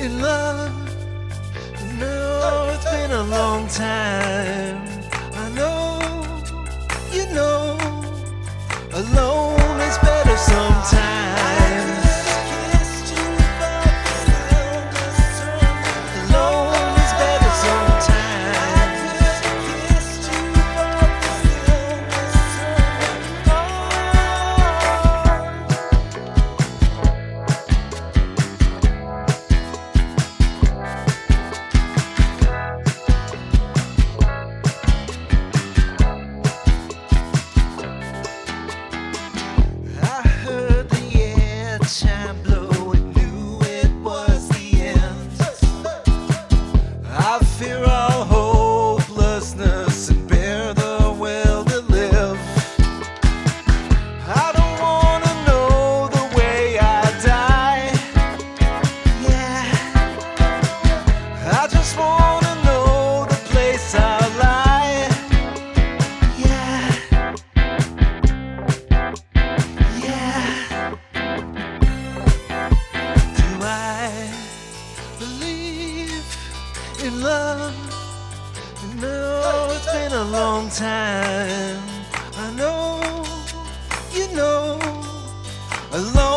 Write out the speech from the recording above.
in love. No, it's been a long time. in love. You know it's been a long time. I know, you know, a long